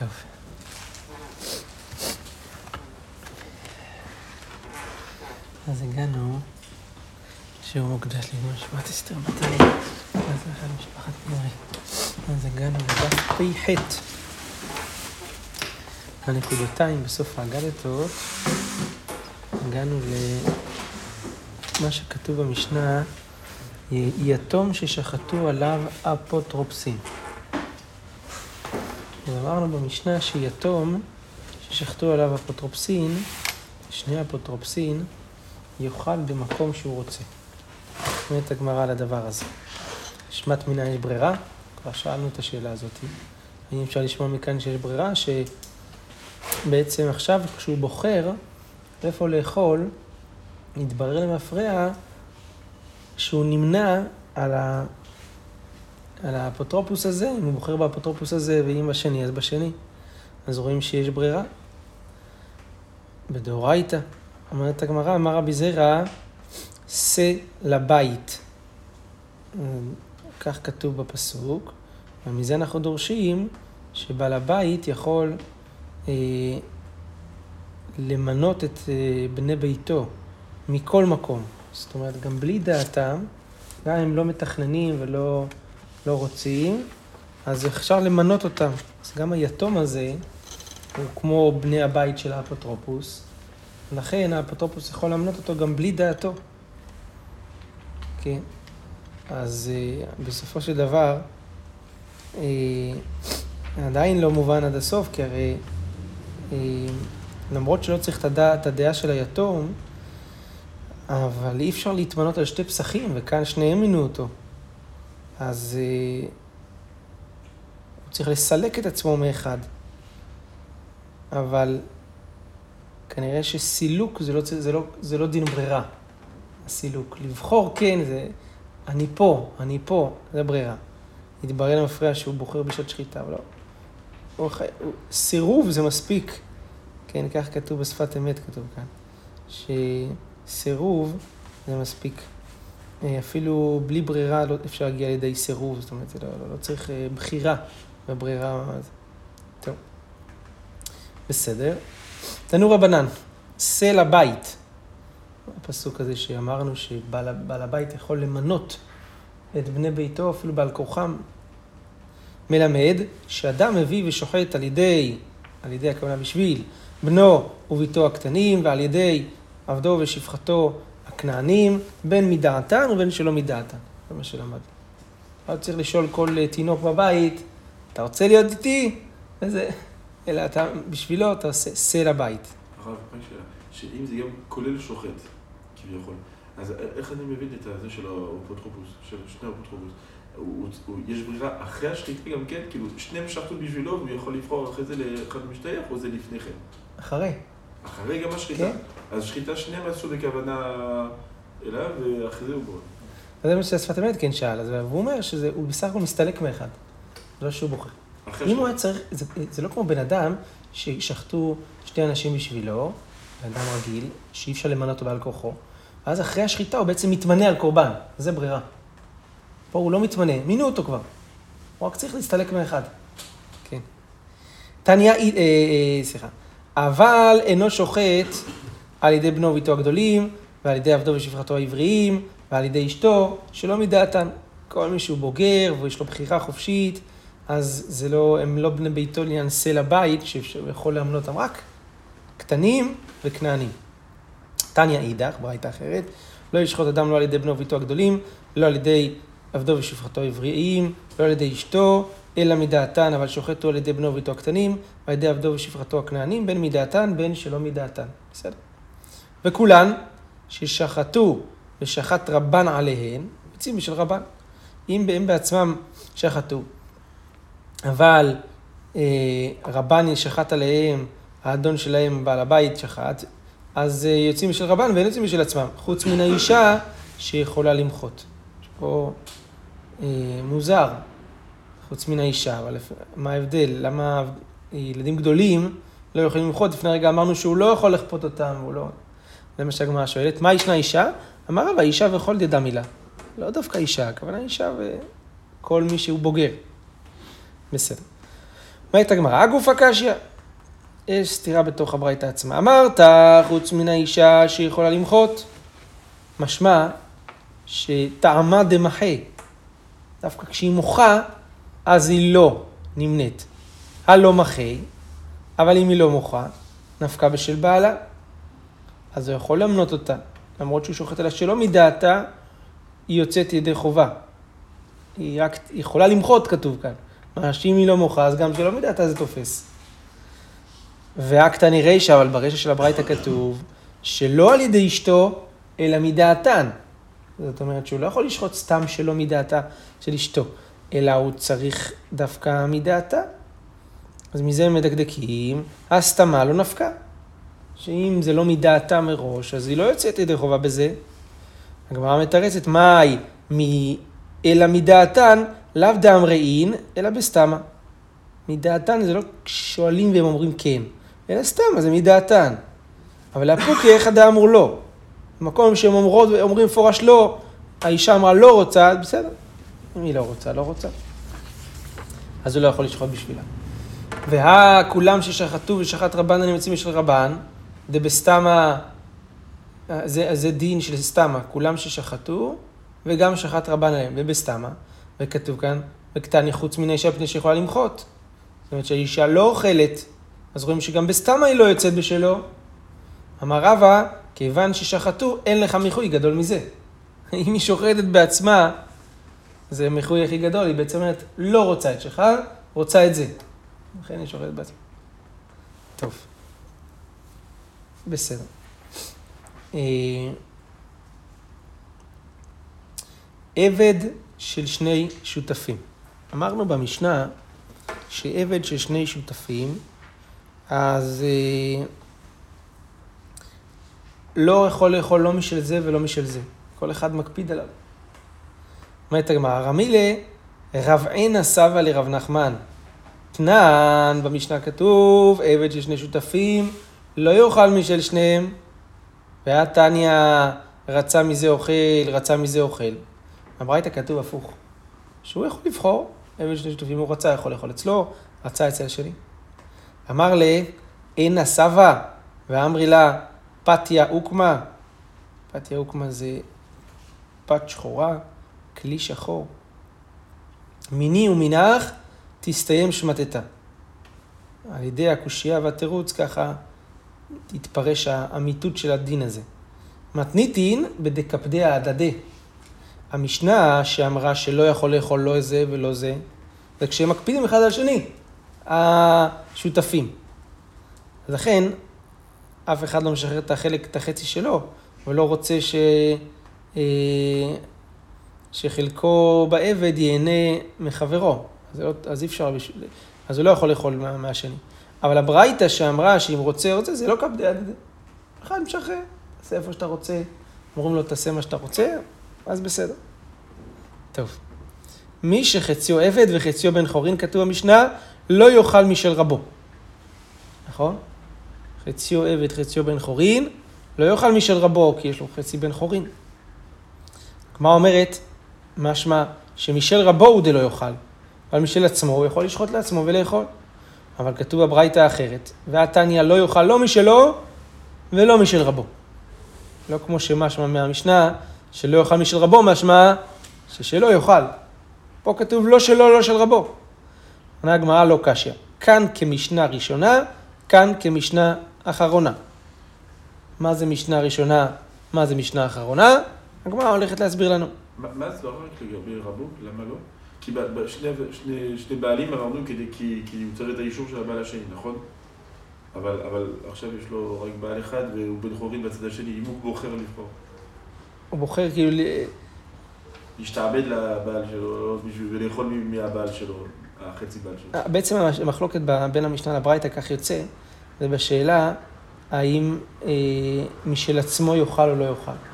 טוב. אז הגענו, שיעור מוקדש לעילוי נשמת אסתר בת אלי, אז אחד משפחת פרי. אז הגענו לדף פ"ח. הנקודתיים בסוף האגדתות, הגענו למה שכתוב במשנה, יתום ששחטו עליו אפוטרופסים. אמרנו במשנה שיתום ששחטו עליו אפוטרופסין, שני אפוטרופסין, יאכל במקום שהוא רוצה. אומרת הגמרא על הדבר הזה. שמט מינה יש ברירה? כבר שאלנו את השאלה הזאת. האם אפשר לשמוע מכאן שיש ברירה? שבעצם עכשיו כשהוא בוחר איפה לאכול, יתברר למפרע שהוא נמנע על, ה... על האפוטרופוס הזה, אם הוא בוחר באפוטרופוס הזה ואם בשני, אז בשני. אז רואים שיש ברירה. בדאורייתא, אומרת הגמרא, אמר רבי זירא, שה לבית. כך כתוב בפסוק, ומזה אנחנו דורשים שבעל הבית יכול אה, למנות את אה, בני ביתו מכל מקום. זאת אומרת, גם בלי דעתם, גם אם לא מתכננים ולא לא רוצים, אז אפשר למנות אותם. אז גם היתום הזה הוא כמו בני הבית של האפוטרופוס, לכן האפוטרופוס יכול למנות אותו גם בלי דעתו. כן? אז uh, בסופו של דבר, uh, עדיין לא מובן עד הסוף, כי הרי uh, למרות שלא צריך את הדעה, את הדעה של היתום, אבל אי אפשר להתמנות על שתי פסחים, וכאן שניהם מינו אותו. אז uh, הוא צריך לסלק את עצמו מאחד. אבל כנראה שסילוק זה לא, זה, לא, זה לא דין ברירה, הסילוק. לבחור כן, זה אני פה, אני פה, זה ברירה. יתברר למפריע שהוא בוחר בשעת שחיטה, אבל לא. הוא, הוא, סירוב זה מספיק. כן, כך כתוב בשפת אמת, כתוב כאן. שסירוב זה מספיק. אה, אפילו בלי ברירה לא אפשר להגיע לידי סירוב, זאת אומרת, לא, לא, לא צריך אה, בחירה בברירה. טוב. בסדר. תנו רבנן, שא לבית. הפסוק הזה שאמרנו שבעל הבית יכול למנות את בני ביתו אפילו בעל כורחם, מלמד שאדם מביא ושוחט על ידי, על ידי הכוונה בשביל, בנו וביתו הקטנים ועל ידי עבדו ושפחתו הכנענים, בין מדעתן ובין שלא מדעתן. זה מה שלמד. לא צריך לשאול כל תינוק בבית, אתה רוצה להיות איתי? וזה... אלא אתה, בשבילו אתה עושה שא לבית. הרב, רק שאלה, שאם זה גם כולל שוחט, כביכול, אז איך אני מבין את זה של האפוטרופוס, של שני האפוטרופוס? יש ברירה אחרי השחיטה גם כן? כאילו, שניהם שחטו בשבילו והוא יכול לבחור אחרי זה לאחד משתייך, או זה לפני כן? אחרי. אחרי גם השחיטה? כן. אז שחיטה שניהם עשו בכוונה אליו, ואחרי זה הוא בורא. זה מה שהשפת אמת כן שאל, אז הוא אומר שהוא בסך הכל מסתלק מאחד, לא שהוא בוחר. אם הוא היה צריך, זה, זה לא כמו בן אדם ששחטו שתי אנשים בשבילו, בן אדם רגיל, שאי אפשר למנות אותו בעל כורחו, ואז אחרי השחיטה הוא בעצם מתמנה על קורבן, זה ברירה. פה הוא לא מתמנה, מינו אותו כבר. הוא רק צריך להסתלק מאחד. כן. תניא, אה, אה, סליחה. אבל אינו שוחט על ידי בנו וביתו הגדולים, ועל ידי עבדו ושפחתו העבריים, ועל ידי אשתו, שלא מדעתן. כל מי שהוא בוגר ויש לו בחירה חופשית, אז זה לא, הם לא בני ביתו לעניין סלע בית, שיכול לאמנות אותם רק קטנים וכנענים. תניא אידך, ברייתא אחרת, לא ישחוט אדם לא על ידי בנו וביתו הגדולים, לא על ידי עבדו ושפחתו העבריים, לא על ידי אשתו, אלא מדעתן, אבל שוחטו על ידי בנו וביתו הקטנים, ועל ידי עבדו ושפחתו הכנענים, בין מדעתן, בין שלא מדעתן. בסדר? וכולן, ששחטו ושחט רבן עליהן, יוצאים בשל רבן. אם הם בעצמם שחטו אבל אה, רבן שחט עליהם, האדון שלהם, בעל הבית שחט, אז אה, יוצאים בשל רבן ואין יוצאים בשל עצמם, חוץ מן האישה שיכולה למחות. יש פה אה, מוזר, חוץ מן האישה, אבל מה ההבדל? למה ילדים גדולים לא יכולים למחות? לפני רגע אמרנו שהוא לא יכול לכפות אותם, הוא לא... זה מה שהגמרא שואלת. מה ישנה אישה? אמר רב, האישה וכל ידע מילה. לא דווקא אישה, הכוונה אישה וכל מי שהוא בוגר. בסדר. אומרת הגמרא, הגופה קשיא. יש סתירה בתוך הברייתא עצמה. אמרת, חוץ מן האישה שיכולה למחות, משמע שטעמה דמחה. דווקא כשהיא מוחה, אז היא לא נמנית. הלא מחה, אבל אם היא לא מוחה, נפקה בשל בעלה. אז הוא יכול למנות אותה, למרות שהוא שוחט עליה שלא מדעתה, היא יוצאת ידי חובה. היא רק יכולה למחות, כתוב כאן. מה שאם היא לא מוחה, אז גם שלא מדעתה זה תופס. ואקתא רישא, אבל ברשע של הברייתא כתוב, שלא על ידי אשתו, אלא מדעתן. זאת אומרת שהוא לא יכול לשחוט סתם שלא מדעתה של אשתו, אלא הוא צריך דווקא מדעתה. אז מזה הם מדקדקים, הסתמה לא נפקה. שאם זה לא מדעתה מראש, אז היא לא יוצאת ידי חובה בזה. הגמרא מתרצת, מאי אלא מדעתן, לאו דאמראין, אלא בסתמה. מדעתן זה לא שואלים והם אומרים כן, אלא אז זה מדעתן. אבל להפוקי איך אדם אמור לא. במקום שהם אומרות, אומרים מפורש לא, האישה אמרה לא רוצה, בסדר. אם היא לא רוצה, לא רוצה. אז הוא לא יכול לשחוט בשבילה. והכולם ששחטו ושחט רבן הנמצאים של רבן, דבסתמה, זה, זה דין של סתמה, כולם ששחטו וגם שחט רבן עליהם, ובסתמה, וכתוב כאן, וקטני חוץ מן האישה פני שיכולה למחות. זאת אומרת שהאישה לא אוכלת, אז רואים שגם בסתמה היא לא יוצאת בשלו. אמר רבא, כיוון ששחטו, אין לך מיחוי גדול מזה. אם היא שוחטת בעצמה, זה המיחוי הכי גדול, היא בעצם אומרת, לא רוצה את שלך, רוצה את זה. לכן היא שוחטת בעצמה. טוב. בסדר. אה, עבד של שני שותפים. אמרנו במשנה שעבד של שני שותפים, אז אה, לא יכול לאכול לא משל זה ולא משל זה. כל אחד מקפיד עליו. אומרת הגמרא, רמילה רב עינה סבא לרב נחמן. תנן, במשנה כתוב, עבד של שני שותפים, לא יאכל משל שניהם. והיה תניא רצה מזה אוכל, רצה מזה אוכל. בברייתא כתוב הפוך, שהוא יכול לבחור, עבד שני שותפים, הוא רצה, יכול לאכול אצלו, רצה אצל השני. אמר לה, אינה סבא, ואמרי לה, פתיה אוקמה. פתיה אוקמה זה פת שחורה, כלי שחור. מיני ומנך תסתיים שמטתה. על ידי הקושייה והתירוץ ככה תתפרש האמיתות של הדין הזה. מתניתין בדקפדי ההדדה. המשנה שאמרה שלא יכול לאכול לא זה ולא זה, זה כשהם מקפידים אחד על שני, השותפים. לכן, אף אחד לא משחרר את החלק, את החצי שלו, ולא רוצה ש... שחלקו בעבד ייהנה מחברו. אז, לא, אז אי אפשר, אז הוא לא יכול לאכול מה, מהשני. אבל הברייתא שאמרה שאם רוצה, רוצה, זה לא כבדי עד. אחד משחרר, תעשה איפה שאתה רוצה, אומרים לו תעשה מה שאתה רוצה, אז בסדר. טוב. מי שחציו עבד וחציו בן חורין, כתוב במשנה, לא יאכל משל רבו. נכון? חציו עבד, חציו בן חורין, לא יאכל משל רבו, כי יש לו חצי בן חורין. הגמרא אומרת, משמע שמשל רבו הוא דלא יאכל, אבל משל עצמו הוא יכול לשחוט לעצמו ולאכול. אבל כתוב בברייתא האחרת, והתניא לא יאכל לא משלו ולא משל רבו. לא כמו שמשמע מהמשנה, שלא יאכל משל רבו, משמע ששלו יאכל. פה כתוב לא שלו, לא של רבו. עונה הגמרא לא קשיא. כאן כמשנה ראשונה, כאן כמשנה אחרונה. מה זה משנה ראשונה, מה זה משנה אחרונה? הגמרא הולכת להסביר לנו. מה זה לא רק לגבי רבו? למה לא? כי שני בעלים אמרנו כי הוא צריך את האישור של הבעל השני, נכון? אבל, אבל עכשיו יש לו רק בעל אחד והוא בן חורין בצד השני, אם הוא בוחר לבחור. הוא בוחר כאילו... להשתעבד לבעל שלו ולאכול מהבעל שלו, החצי בעל שלו. אה, בעצם המחלוקת בין המשנה לברייתא כך יוצא, זה בשאלה האם אה, משל עצמו יאכל או לא יאכל.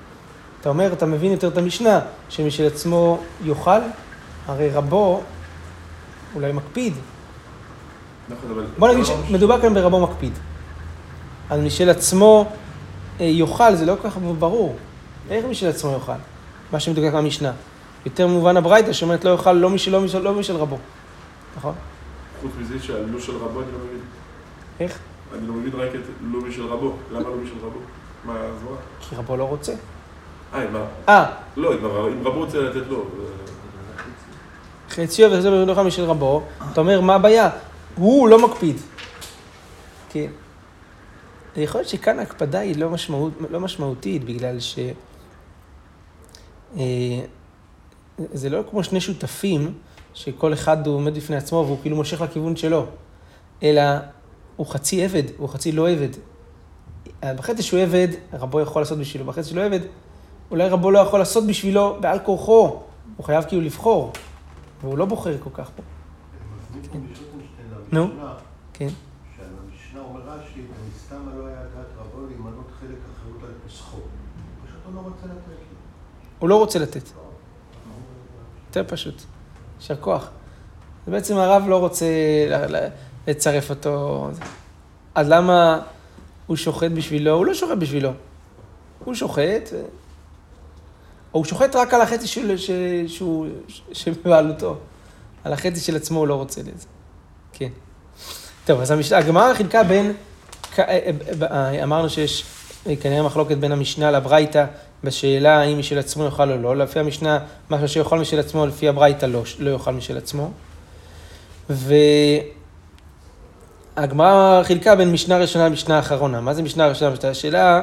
אתה אומר, אתה מבין יותר את המשנה, שמשל עצמו יאכל, הרי רבו אולי מקפיד. נכון. בוא נגיד שמדובר כאן ברבו מקפיד. אז משל עצמו אה, יאכל, זה לא כל כך ברור. איך משל עצמו יאכל? מה שמדוקק מהמשנה. יותר מובן הברייתא שאומרת לא יאכל לא משל, לא משל, לא משל רבו. נכון? חוץ מזה שהלא של רבו אני לא מבין. איך? אני לא מבין רק את לא משל רבו. למה לא משל רבו? מה ההסברה? כי רבו לא רוצה. אה, אם ה- אה, לא, אם רבו רוצה לתת לו. אה, חציו וחציו בנוחה משל רבו, אתה אומר, מה הבעיה? הוא לא מקפיד. כן. יכול להיות שכאן ההקפדה היא לא, משמעות, לא משמעותית, בגלל ש... אה, זה לא כמו שני שותפים, שכל אחד הוא עומד בפני עצמו והוא כאילו מושך לכיוון שלו, אלא הוא חצי עבד, הוא חצי לא עבד. בחצי שהוא עבד, רבו יכול לעשות בשבילו, בחצי שהוא לא עבד, אולי רבו לא יכול לעשות בשבילו בעל כורחו, הוא חייב כאילו לבחור, והוא לא בוחר כל כך פה. מסביר פה משרוטנשטיין נו. למשנה, כן. שעל המשנה אומר רש"י, ומסתמה לא היה דעת רבו להימנות חלק אחריות על פסחו. פשוט הוא לא רוצה לתת. הוא לא רוצה לתת. יותר פשוט. יישר כוח. בעצם הרב לא רוצה לצרף אותו. אז למה הוא שוחט בשבילו? הוא לא שוחט בשבילו. הוא שוחט, הוא שוחט רק על החצי של, ש, שהוא, שבבעלותו. על החצי של עצמו הוא לא רוצה לזה. כן. טוב, אז המשנה, הגמרא חילקה בין, אה, אה, אה, אמרנו שיש אה, כנראה מחלוקת בין המשנה לברייתא בשאלה האם משל עצמו יאכל או לא. לפי המשנה, מה שיאכל משל עצמו, לפי הברייתא לא, לא יאכל משל עצמו. והגמרא חילקה בין משנה ראשונה למשנה האחרונה. מה זה משנה ראשונה? השאלה,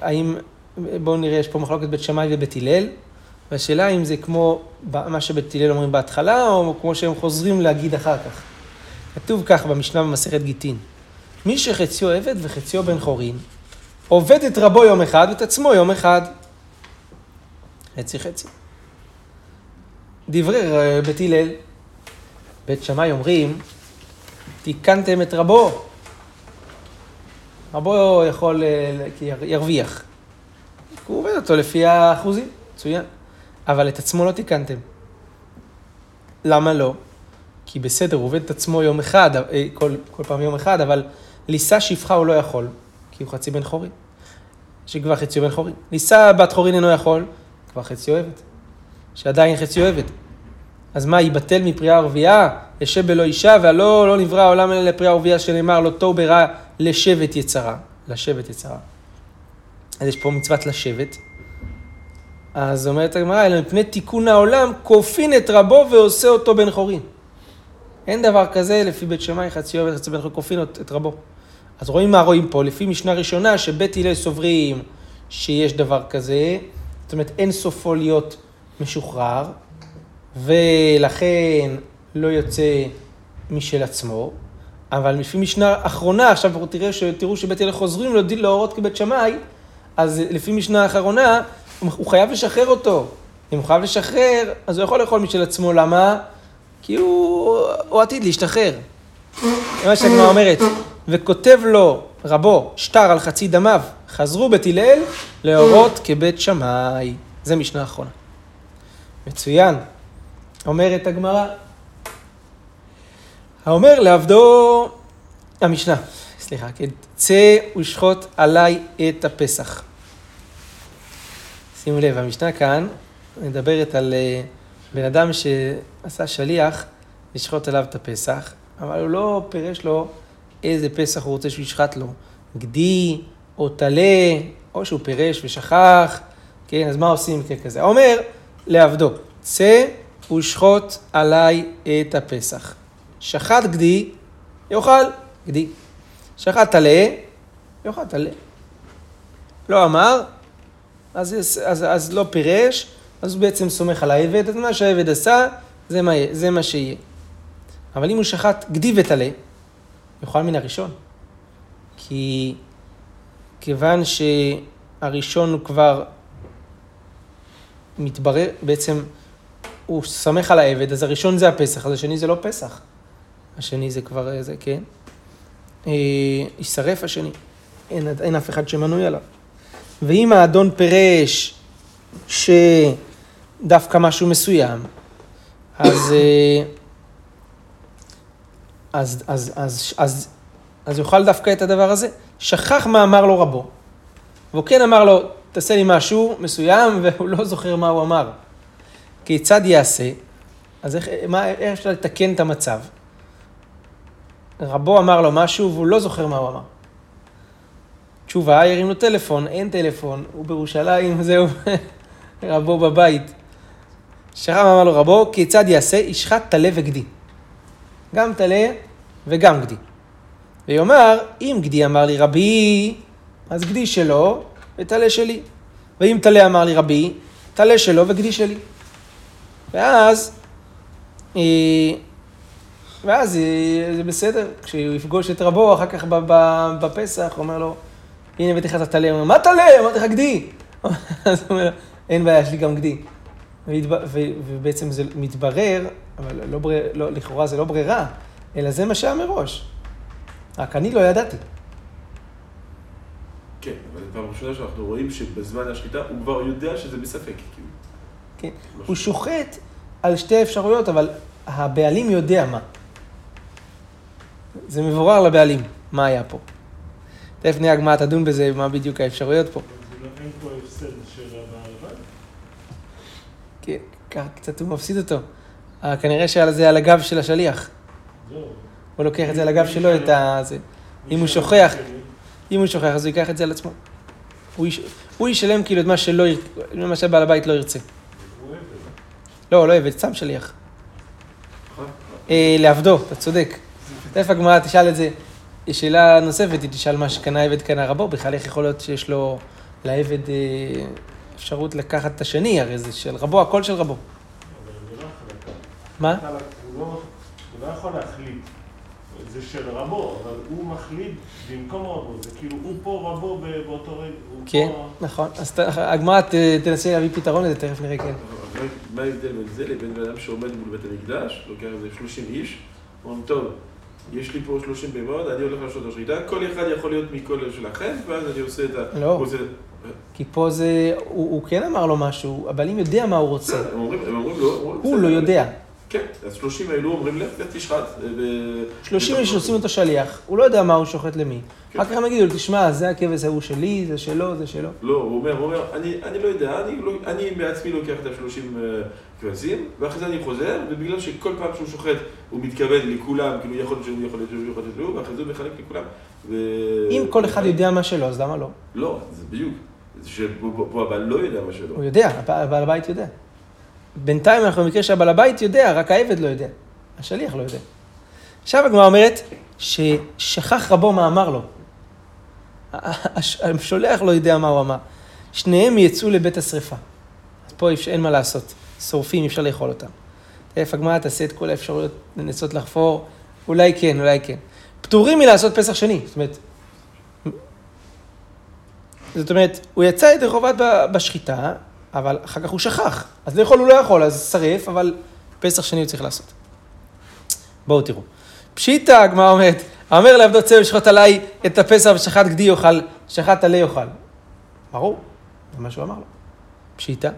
האם, בואו נראה, יש פה מחלוקת בית שמאי ובית הלל, והשאלה אם זה כמו מה שבית הלל אומרים בהתחלה, או כמו שהם חוזרים להגיד אחר כך. כתוב כך במשנה במסכת גיטין, מי שחציו עבד וחציו בן חורין, עובד את רבו יום אחד ואת עצמו יום אחד. חצי חצי. דברי אה, בית הלל, בית שמאי אומרים, תיקנתם את רבו. רבו יכול, אה, ירוויח. הוא עובד אותו לפי האחוזים, מצוין. אבל את עצמו לא תיקנתם. למה לא? כי בסדר, הוא עובד את עצמו יום אחד, אה, כל, כל פעם יום אחד, אבל לישא שפחה הוא לא יכול, כי הוא חצי בן חורין. שכבר חציו בן חורין. לישא בת חורין אינו יכול, כבר חציו עבד. שעדיין חציו עבד. אז מה, ייבטל מפריאה ערבייה? ישב בלא אישה, והלא לא נברא העולם אלא לפריאה ערבייה שנאמר לא תוהו ברע לשבט יצרה. לשבט יצרה. אז יש פה מצוות לשבט. אז אומרת הגמרא, אלא מפני תיקון העולם, כופין את רבו ועושה אותו בן חורין. אין דבר כזה, לפי בית שמאי, חצי עובד, חצי בן חורין, כופין את רבו. אז רואים מה רואים פה, לפי משנה ראשונה, שבית הלל סוברים שיש דבר כזה, זאת אומרת, אין סופו להיות משוחרר, ולכן לא יוצא משל עצמו, אבל לפי משנה אחרונה, עכשיו תראו, תראו שבית הלל חוזרים להורות כבית שמאי, אז לפי משנה האחרונה, הוא חייב לשחרר אותו. אם הוא חייב לשחרר, אז הוא יכול לאכול משל עצמו, למה? כי הוא, הוא עתיד להשתחרר. זה מה שהגמרא אומרת. וכותב לו רבו שטר על חצי דמיו, חזרו בית הלל להורות כבית שמאי. זה משנה אחרונה. מצוין. אומרת הגמרא, האומר לעבדו, המשנה, סליחה, כן, צא ושחוט עליי את הפסח. שימו לב, המשנה כאן מדברת על אה, בן אדם שעשה שליח לשחוט עליו את הפסח, אבל הוא לא פירש לו איזה פסח הוא רוצה שהוא ישחט לו, גדי או טלה, או שהוא פירש ושכח, כן, אז מה עושים במקרה כזה? אומר לעבדו, צא ושחוט עליי את הפסח. שחט גדי, יאכל גדי. שחט טלה, יאכל טלה. לא אמר, אז, אז, אז לא פירש, אז הוא בעצם סומך על העבד, אז מה שהעבד עשה, זה מה, זה מה שיהיה. אבל אם הוא שחט גדי וטלה, יאכל מן הראשון. כי כיוון שהראשון הוא כבר מתברר, בעצם הוא סומך על העבד, אז הראשון זה הפסח, אז השני זה לא פסח. השני זה כבר, זה כן. אה, יישרף השני. אין, אין אף אחד שמנוי עליו. ואם האדון פירש שדווקא משהו מסוים, אז, אה, אז, אז, אז, אז, אז יאכל דווקא את הדבר הזה. שכח מה אמר לו רבו. והוא כן אמר לו, תעשה לי משהו מסוים, והוא לא זוכר מה הוא אמר. כיצד יעשה? אז איך, מה, איך אפשר לתקן את המצב? רבו אמר לו משהו והוא לא זוכר מה הוא אמר. תשובה, ירים לו טלפון, אין טלפון, הוא בירושלים, זהו, רבו בבית. שרם אמר לו, רבו, כיצד יעשה? ישחט טלה וגדי. גם טלה וגם גדי. ויאמר, אם גדי אמר לי רבי, אז גדי שלו וטלה שלי. ואם טלה אמר לי רבי, טלה שלו וגדי שלי. ואז, אה, ואז אה, זה בסדר, כשהוא יפגוש את רבו אחר כך בפסח, הוא אומר לו, הנה הבאתי לך את הטלה, הוא אומר, מה טלה? אמרתי לך גדי. אז הוא אומר, אין בעיה, יש לי גם גדי. ובעצם זה מתברר, אבל לא בריר, לא, לכאורה זה לא ברירה, אלא זה מה שהיה מראש. רק אני לא ידעתי. כן, אבל פעם ראשונה שאנחנו רואים שבזמן השחיטה הוא כבר יודע שזה בספק. כאילו. כן, הוא שוחט על שתי אפשרויות, אבל הבעלים יודע מה. זה מבורר לבעלים, מה היה פה. תכף נהיה הגמרא תדון בזה, מה בדיוק האפשרויות פה. אין פה הפסד של הבעל? כן, קצת הוא מפסיד אותו. אה, כנראה שעל זה על הגב של השליח. הוא לוקח את זה על הגב שלו, את ה... אם הוא שוכח, אם הוא שוכח, אז הוא ייקח את זה על עצמו. הוא, יש... הוא ישלם כאילו את מה שלא, יר- מה שבעל הבית לא ירצה. לא, לא עבד, סתם שליח. נכון? אה, לעבדו, אתה צודק. תכף הגמרא תשאל את זה. יש שאלה נוספת, היא תשאל מה שקנה עבד קנה רבו, בכלל איך יכול להיות שיש לו לעבד אה, אפשרות לקחת את השני, הרי זה של רבו, הכל של רבו. אבל זה לא החלטה. מה? הוא לא- הוא לא יכול להחליט. זה של רבו, אבל הוא מחליט במקום רבו. זה כאילו, הוא פה רבו באותו רגע. הוא כן, פה- נכון. אז הגמרא תנסה להביא פתרון לזה, תכף נראה כן. מה ההבדל בין זה לבין בן אדם שעומד מול בית המקדש, לוקח איזה 30 איש, אומרים, טוב, יש לי פה 30 בהמות, אני הולך לעשות השחיטה, כל אחד יכול להיות מכל שלכם, ואז אני עושה את ה... לא. עושה- כי פה זה, הוא, הוא כן אמר לו משהו, הבעלים יודע מה הוא רוצה. בסדר, הם אומרים הם אומרים לו, אומרים, הוא לא יודע. כן, אז 30 האלו אומרים, לך, לך תשחט. אה, ו- 30 איש עושים אותו שליח, הוא לא יודע מה הוא שוחט למי. אחר כך הם יגידו לו, תשמע, זה הכבש ההוא שלי, זה שלו, זה שלו. לא, הוא אומר, הוא אומר, אני, אני לא יודע, אני, לא, אני בעצמי לוקח את ה-30 כבשים, ואחרי זה אני חוזר, ובגלל שכל פעם שהוא שוחט, הוא מתכוון לכולם, כאילו יכול להיות שהוא יכול להיות שהוא יכול להיות שהוא, ואחרי זה הוא מחלק לכולם. ו... אם כל אחד יודע מה שלו, אז למה לא? לא, זה בדיוק. זה שפה פה הבעל לא יודע מה שלו. הוא יודע, הבעל הבית יודע. בינתיים אנחנו במקרה שהבעל הבית יודע, רק העבד לא יודע. השליח לא יודע. עכשיו הגמרא אומרת ששכח רבו מה אמר לו. הש- השולח לא יודע מה הוא אמר. שניהם יצאו לבית השרפה. אז פה אין מה לעשות. שורפים, אי אפשר לאכול אותם. תכף הגמרא תעשה את כל האפשרויות לנסות לחפור. אולי כן, אולי כן. פטורים מלעשות פסח שני. זאת אומרת, זאת אומרת, הוא יצא ידי חובת בשחיטה, אבל אחר כך הוא שכח. אז לאכול הוא לא יכול, אז שרף, אבל פסח שני הוא צריך לעשות. בואו תראו. פשיטא, הגמרא אומרת, האומר לעבדו צא ושחוט עליי את הפסח ושחט גדי יאכל, שחט עלי יאכל. ברור, זה מה שהוא אמר לו. פשיטא.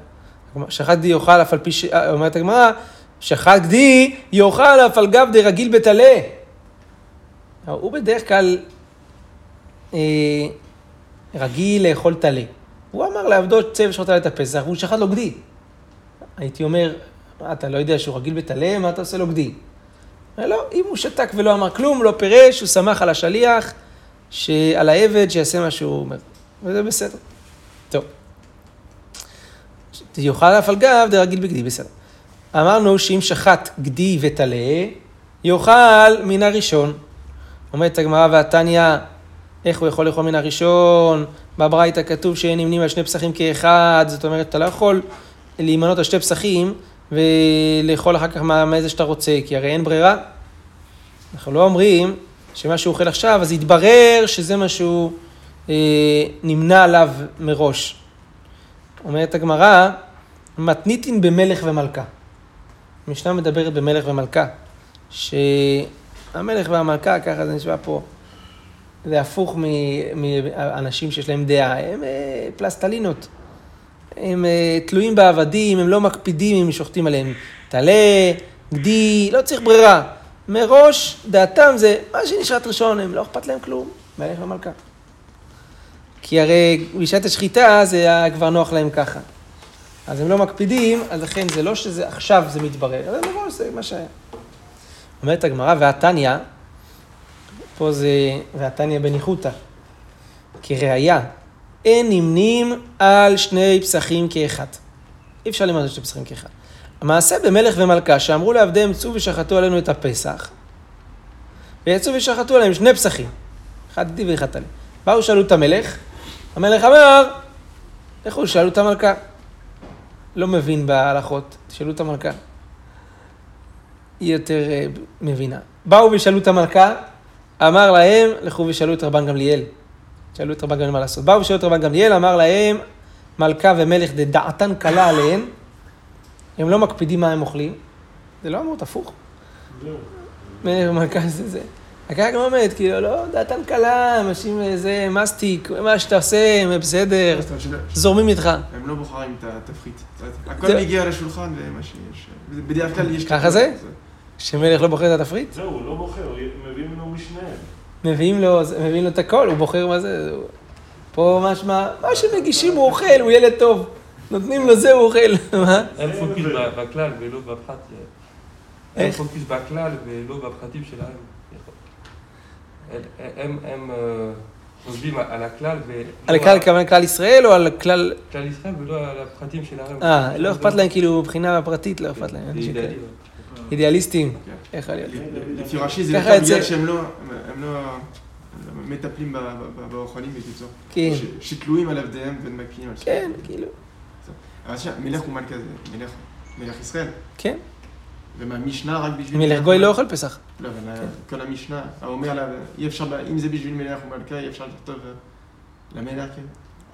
שחט גדי יאכל אף על פי ש... אה, אומרת הגמרא, שחט גדי יאכל אף על גב דרגיל בטלה. הוא בדרך כלל אה, רגיל לאכול טלה. הוא אמר לעבדו צא ושחוט עלי את הפסח, והוא שחט לו גדי. הייתי אומר, מה, אתה לא יודע שהוא רגיל בטלה, מה אתה עושה לו גדי? לא, אם הוא שתק ולא אמר כלום, לא פירש, הוא שמח על השליח. על העבד, שיעשה מה שהוא אומר. וזה בסדר. יאכל אף על גב דרגיל בגדי, בסדר. אמרנו שאם שחט גדי וטלה, יאכל מן הראשון. אומרת הגמרא והתניא, איך הוא יכול לאכול מן הראשון? בברייתא כתוב שאין נמנים על שני פסחים כאחד, זאת אומרת, אתה לא יכול להימנות על שתי פסחים ולאכול אחר כך מאיזה שאתה רוצה, כי הרי אין ברירה. אנחנו לא אומרים שמה שהוא אוכל עכשיו, אז יתברר שזה מה שהוא אה, נמנע עליו מראש. אומרת הגמרא, מתניתין במלך ומלכה. המשנה מדברת במלך ומלכה, שהמלך והמלכה, ככה זה נשמע פה, זה הפוך מאנשים שיש להם דעה, הם אה, פלסטלינות. הם אה, תלויים בעבדים, הם לא מקפידים אם שוחטים עליהם טלה, גדי, לא צריך ברירה. מראש, דעתם זה, מה שנשחט ראשון, הם לא אכפת להם כלום, מלך ומלכה. כי הרי בשעת השחיטה זה היה כבר נוח להם ככה. אז הם לא מקפידים, אז לכן זה לא שזה עכשיו זה מתברר, אלא מראש זה מה שהיה. אומרת הגמרא, והתניא, פה זה ועתניא בניחותא. כראיה, אין נמנים על שני פסחים כאחד. אי אפשר למנות שני פסחים כאחד. המעשה במלך ומלכה שאמרו לעבדיהם צאו ושחטו עלינו את הפסח, ויצאו ושחטו עליהם שני פסחים, אחד איתי ואחד עלי. באו שאלו את המלך, המלך אמר, לכו שאלו את המלכה. לא מבין בהלכות, תשאלו את המלכה. היא יותר uh, מבינה. באו ושאלו את המלכה, אמר להם, לכו ושאלו את רבן גמליאל. שאלו את רבן גמליאל מה לעשות. באו ושאלו את רבן גמליאל, אמר להם, מלכה ומלך דעתן קלה עליהן, הם לא מקפידים מה הם אוכלים. זה לא אמור, הפוך. זהו. מלך ומלכה זה זה. הקהל גם אומרת, כאילו, לא, דעתן קלה, אנשים זה מסטיק, מה שאתה עושה, הם בסדר, זורמים איתך. הם לא בוחרים את התפריט. הכל מגיע לשולחן ומה שיש. בדרך כלל יש... ככה זה? שמלך לא בוחר את התפריט? זהו, הוא לא בוחר, מביאים לו משניהם. מביאים לו, מביאים לו את הכל, הוא בוחר מה זה. פה משמע, מה שמגישים הוא אוכל, הוא ילד טוב. נותנים לו זה, הוא אוכל. מה? אין פוקוס ב- בכלל ולא בפרט. אין איך? פוקוס בכלל ולא בפרטים שלהם. הם- הם הם, אה, חושבים על הכלל ולא על כלל, הכוונה כלל ישראל או על כלל... כלל ישראל ולא על הפרטים שלהם. אה, לא אכפת להם כאילו מבחינה פרטית, לא אכפת להם. אידיאליסטים. כן. איך להיות? לפי רש"י זה יותר יוצא- בגלל שהם לא הם לא- לא מטפלים באוכלים בקיצור. כן, שתלויים על עבדיהם ומקפיאים על כן, כאילו, אבל עכשיו, מלך הוא מלכה זה מלך, מלך ישראל. כן. ומהמשנה רק בשביל... מלך גוי לא אוכל פסח. לא, אבל כל המשנה, האומר לה, אי אפשר, אם זה בשביל מלך ומלכה, אי אפשר לכתוב אה, למלך, כן.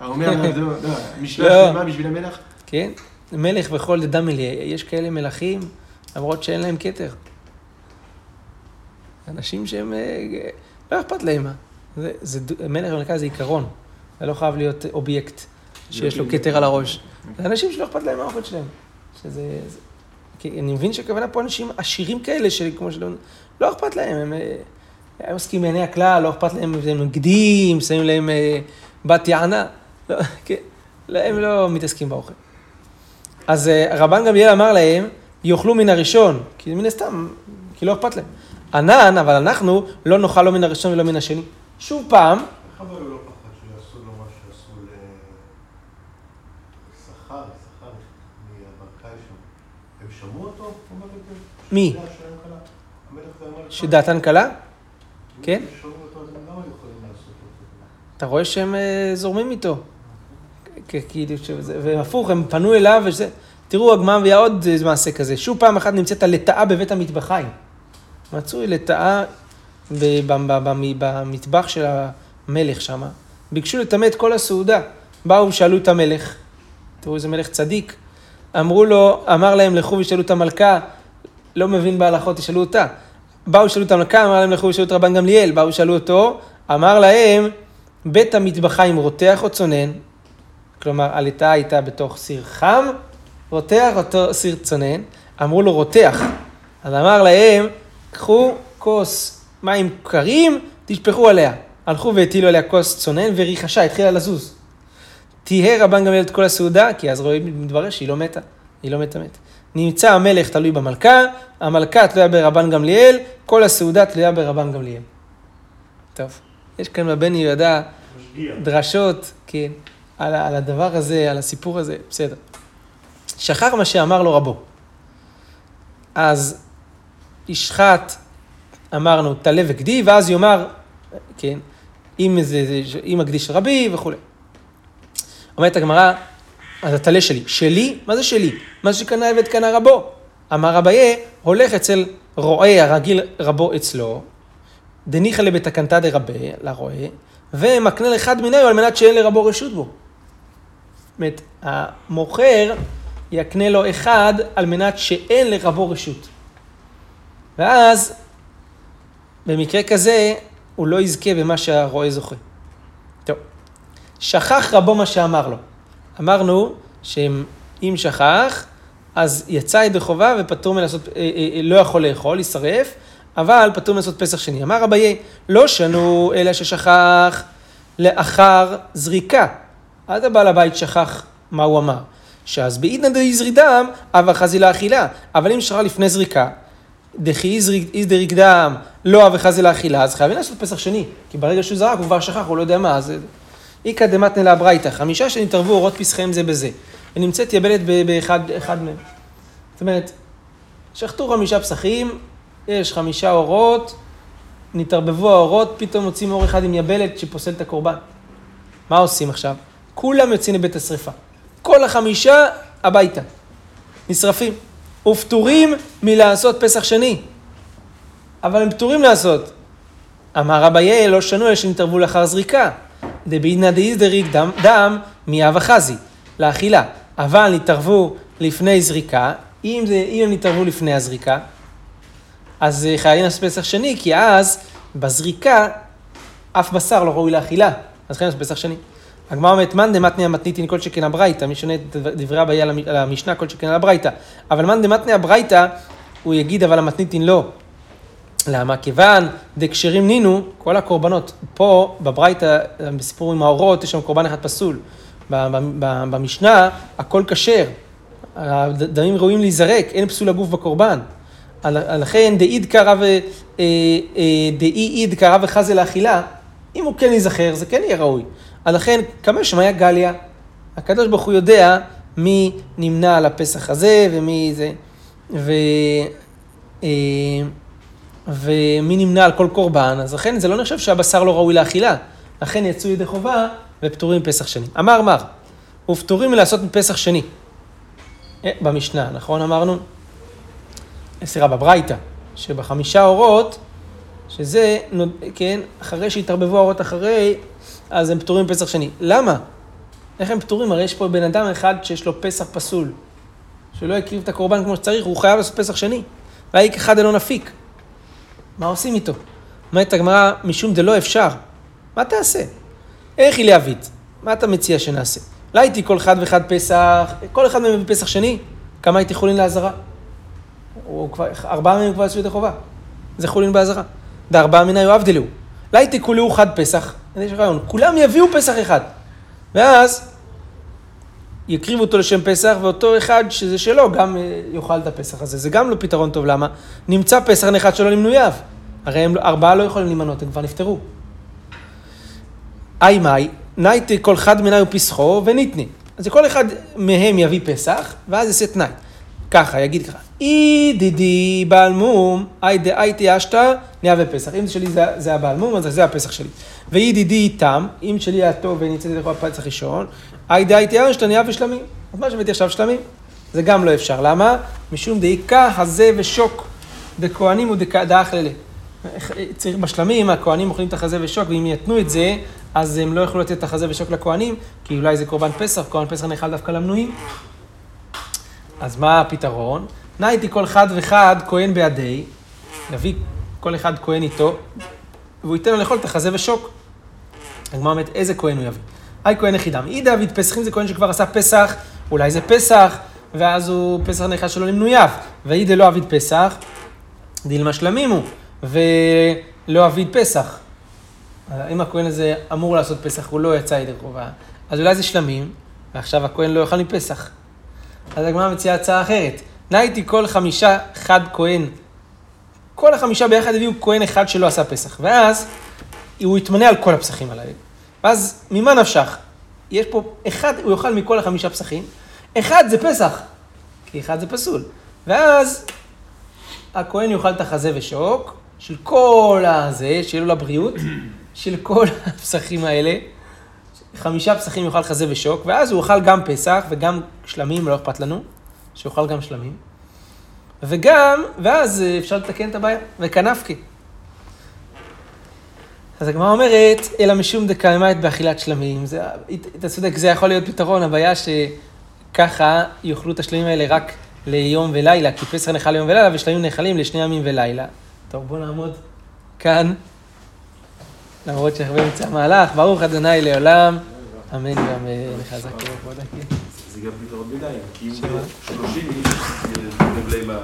האומר לעבדו, לא, המשנה לא. שלמה בשביל המלך? כן. מלך וכל דם אלי, יש כאלה מלכים, למרות שאין להם כתר. אנשים שהם, אה, לא אכפת להם מה. מלך ומלכה זה עיקרון, זה לא חייב להיות אובייקט שיש לו כתר על הראש. זה אנשים שלא אכפת להם מהאוכל שלהם. שזה, זה, כי אני מבין שהכוונה פה אנשים עשירים כאלה, שכמו שלא, לא אכפת להם, הם, אה, הם עוסקים בעיני הכלל, לא אכפת להם, הם נוגדים, שמים להם אה, בת יענה. לא, כן, לא, הם לא מתעסקים באוכל. אז אה, רבן גמליאל אמר להם, יאכלו מן הראשון, כי מן הסתם, כי לא אכפת להם. ענן, אבל אנחנו לא נאכל לא מן הראשון ולא מן השני. שוב פעם, איך אבל הוא לא פחד שיעשו לו מה שעשו לשכר, שכר מהברקאי שם. הם שמעו אותו? אומר את זה? מי? שדעתן קלה, כן? אתה רואה שהם אה, זורמים איתו. כאילו, והפוך, הם פנו אליו וזה. תראו, הגמרא מביאה עוד איזה מעשה כזה. שוב פעם אחת נמצאת הלטאה בבית המטבחיים. מצאו לטאה במטבח של המלך שם. ביקשו לטמא את כל הסעודה. באו ושאלו את המלך, תראו איזה מלך צדיק. אמרו לו, אמר להם, לכו ושאלו את המלכה, לא מבין בהלכות, תשאלו אותה. באו ושאלו את המלכה, אמר להם, לכו ושאלו את רבן גמליאל. באו ושאלו אותו, אמר להם, בית המטבחיים רותח או צונן? כלומר, הלטאה הייתה בתוך סיר חם, רותח אותו סיר צונן. אמרו לו, רותח. אז אמר להם, קחו כוס מים קרים, תשפכו עליה. הלכו והטילו עליה כוס צונן וריחשה, התחילה לזוז. תיהה רבן גמליאל את כל הסעודה, כי אז רואים, מתברר שהיא לא מתה, היא לא מתה מת. נמצא המלך תלוי במלכה, המלכה תלויה ברבן גמליאל, כל הסעודה תלויה ברבן גמליאל. טוב, יש כאן בבן יהודה. דרשות, כן, על, על הדבר הזה, על הסיפור הזה, בסדר. שכח מה שאמר לו רבו. אז ישחט, אמרנו, טלה וגדי, ואז יאמר, כן, אם זה, זה אם מקדיש רבי וכולי. אומרת הגמרא, אז הטלה שלי. שלי? מה זה שלי? מה שקנה עבד קנה רבו. אמר אביה, הולך אצל רועה הרגיל רבו אצלו, דניחא לבתקנתא דרבה, לרועה, ומקנה לאחד מניו על מנת שאין לרבו רשות בו. זאת המוכר יקנה לו אחד על מנת שאין לרבו רשות. ואז, במקרה כזה, הוא לא יזכה במה שהרועה זוכה. טוב, שכח רבו מה שאמר לו. אמרנו שאם שכח, אז יצא ידי חובה ופטור מלעשות, אה, אה, אה, לא יכול לאכול, יישרף, אבל פטור מלעשות פסח שני. אמר אביי, לא שנו אלא ששכח לאחר זריקה. אז הבעל הבית שכח מה הוא אמר. שאז בעידנא דאיזרידם, אבא חזי לאכילה. אבל אם שכח לפני זריקה, דכי איזדריק דם לא אב וחזה לאכילה, אז חייבים לעשות פסח שני. כי ברגע שהוא זרק, הוא כבר שכח, הוא לא יודע מה. אז איכא דמתנא לאברייתא, חמישה שנתערבו אורות פסחיהם זה בזה. ונמצאת יבלת באחד אחד מהם. זאת אומרת, שחטו חמישה פסחים, יש חמישה אורות, נתערבבו האורות, פתאום מוצאים אור אחד עם יבלת שפוסל את הקורבן. מה עושים עכשיו? כולם יוצאים לבית השרפה. כל החמישה הביתה. נשרפים. ופטורים מלעשות פסח שני. אבל הם פטורים לעשות. אמר רביי, לא שנו אלא שנתערבו לאחר זריקה. דבעינא דאיזדריק דם, דם מאב החזי, לאכילה. אבל נתערבו לפני זריקה, אם, זה, אם הם נתערבו לפני הזריקה, אז חייבים לעשות פסח שני, כי אז בזריקה אף בשר לא ראוי לאכילה, אז חייבים לעשות פסח שני. הגמרא אומרת, מאן דמתניא המתניתין כל שכן הברייתא, מי שונה את דברי הבעיה על המ- על המשנה כל שכן הברייתא. אבל מאן דמתניא הברייתא, הוא יגיד אבל המתניתין לא. למה? כיוון דקשרים נינו, כל הקורבנות, פה בברייתא, בסיפור עם האורות, יש שם קורבן אחד פסול. במשנה, הכל כשר. הדמים ראויים להיזרק, אין פסול הגוף בקורבן. לכן דאיד קרא ו... אה, אה, דאי איד קרא וחזה לאכילה, אם הוא כן ייזכר, זה כן יהיה ראוי. לכן, כמה שמאיה גליה, הקדוש ברוך הוא יודע מי נמנע על הפסח הזה ומי זה, ו... אה, ומי נמנע על כל קורבן, אז לכן זה לא נחשב שהבשר לא ראוי לאכילה. לכן יצאו ידי חובה ופטורים מפסח שני. אמר מר, ופטורים מלעשות מפסח שני. אה, במשנה, נכון אמרנו? סליחה, בברייתא, שבחמישה אורות, שזה, כן, אחרי שהתערבבו האורות אחרי, אז הם פטורים מפסח שני. למה? איך הם פטורים? הרי יש פה בן אדם אחד שיש לו פסח פסול, שלא הקריב את הקורבן כמו שצריך, הוא חייב לעשות פסח שני. והאיק אחד אינו נפיק. מה עושים איתו? אומרת הגמרא, משום דלא אפשר. מה תעשה? איך היא להבית? מה אתה מציע שנעשה? לא הייתי כל אחד ואחד פסח, כל אחד מהם בפסח שני, כמה הייתי חולין כבר, ארבעה מהם כבר יצאו ידי חובה. זה חולין בעזרה. דארבעה מנהיו הבדלו. לא הייתי כולהו חד פסח, יש רעיון, כולם יביאו פסח אחד. ואז יקריבו אותו לשם פסח, ואותו אחד שזה שלו גם אה, יאכל את הפסח הזה. זה גם לא פתרון טוב, למה? נמצא פסח אחד שלו למנוייו. הרי הם, ארבעה לא יכולים להימנות, הם כבר נפטרו. אי מאי, נייטי כל חד מנהיו פסחו וניתני. אז כל אחד מהם יביא פסח, ואז יעשה תנאי. ככה, יגיד ככה, אי דידי בעל מום, אי דאייתי אשתא, נהיה פסח. אם שלי זה, זה הבעל מום, אז זה הפסח שלי. ואי דידי איתם, אם שלי היה טוב ונמצאתי לך בפסח ראשון, אי דאייתי אשתא, נהיה ושלמים. אז מה שהבאתי עכשיו שלמים? זה גם לא אפשר. למה? משום דאיכה הזה ושוק, דכהנים ודאכללה. בשלמים, הכהנים אוכלים את החזה ושוק, ואם יתנו את זה, אז הם לא יוכלו לתת את החזה ושוק לכהנים, כי אולי זה קורבן פסח, קורבן פסח נאכל דווקא למנויים. אז מה הפתרון? נייתי כל חד וחד כהן בידי, יביא כל אחד כהן איתו, והוא ייתן לו לאכול את החזה ושוק. הגמרא אומרת, איזה כהן הוא יביא? היי כהן יחידם. אי דוד פסחים זה כהן שכבר עשה פסח, אולי זה פסח, ואז הוא פסח נאכל שלו למנוייו. ואי דלא אביד פסח, דילמה שלמים הוא, ולא אביד פסח. אם הכהן הזה אמור לעשות פסח, הוא לא יצא ידי חובה, אז אולי זה שלמים, ועכשיו הכהן לא יאכל מפסח. אז הגמרא מציעה הצעה אחרת. נייתי כל חמישה חד כהן, כל החמישה ביחד הביאו כהן אחד שלא עשה פסח, ואז הוא יתמנה על כל הפסחים הללו. ואז ממה נפשך? יש פה אחד, הוא יאכל מכל החמישה פסחים, אחד זה פסח, כי אחד זה פסול. ואז הכהן יאכל את החזה ושוק, של כל הזה, שיהיה לו לבריאות, של כל הפסחים האלה. חמישה פסחים יאכל חזה ושוק, ואז הוא יאכל גם פסח וגם שלמים, לא אכפת לנו, שיאכל גם שלמים. וגם, ואז אה, אפשר לתקן את הבעיה, וכנפקי. אז הגמרא אומרת, אלא משום דקיימת באכילת שלמים. זה, אתה צודק, זה יכול להיות פתרון, הבעיה שככה יאכלו את השלמים האלה רק ליום ולילה, כי פסח נאכל ליום ולילה ושלמים נאכלים לשני ימים ולילה. טוב, בואו נעמוד כאן, למרות שאנחנו באמצע המהלך, ברוך ה' לעולם, אמן ואמן, חזק וכבוד הקהילה. זה גם פתרון ביניים, כי אם שמה? ב-30 איש, אה, מקבלים ה...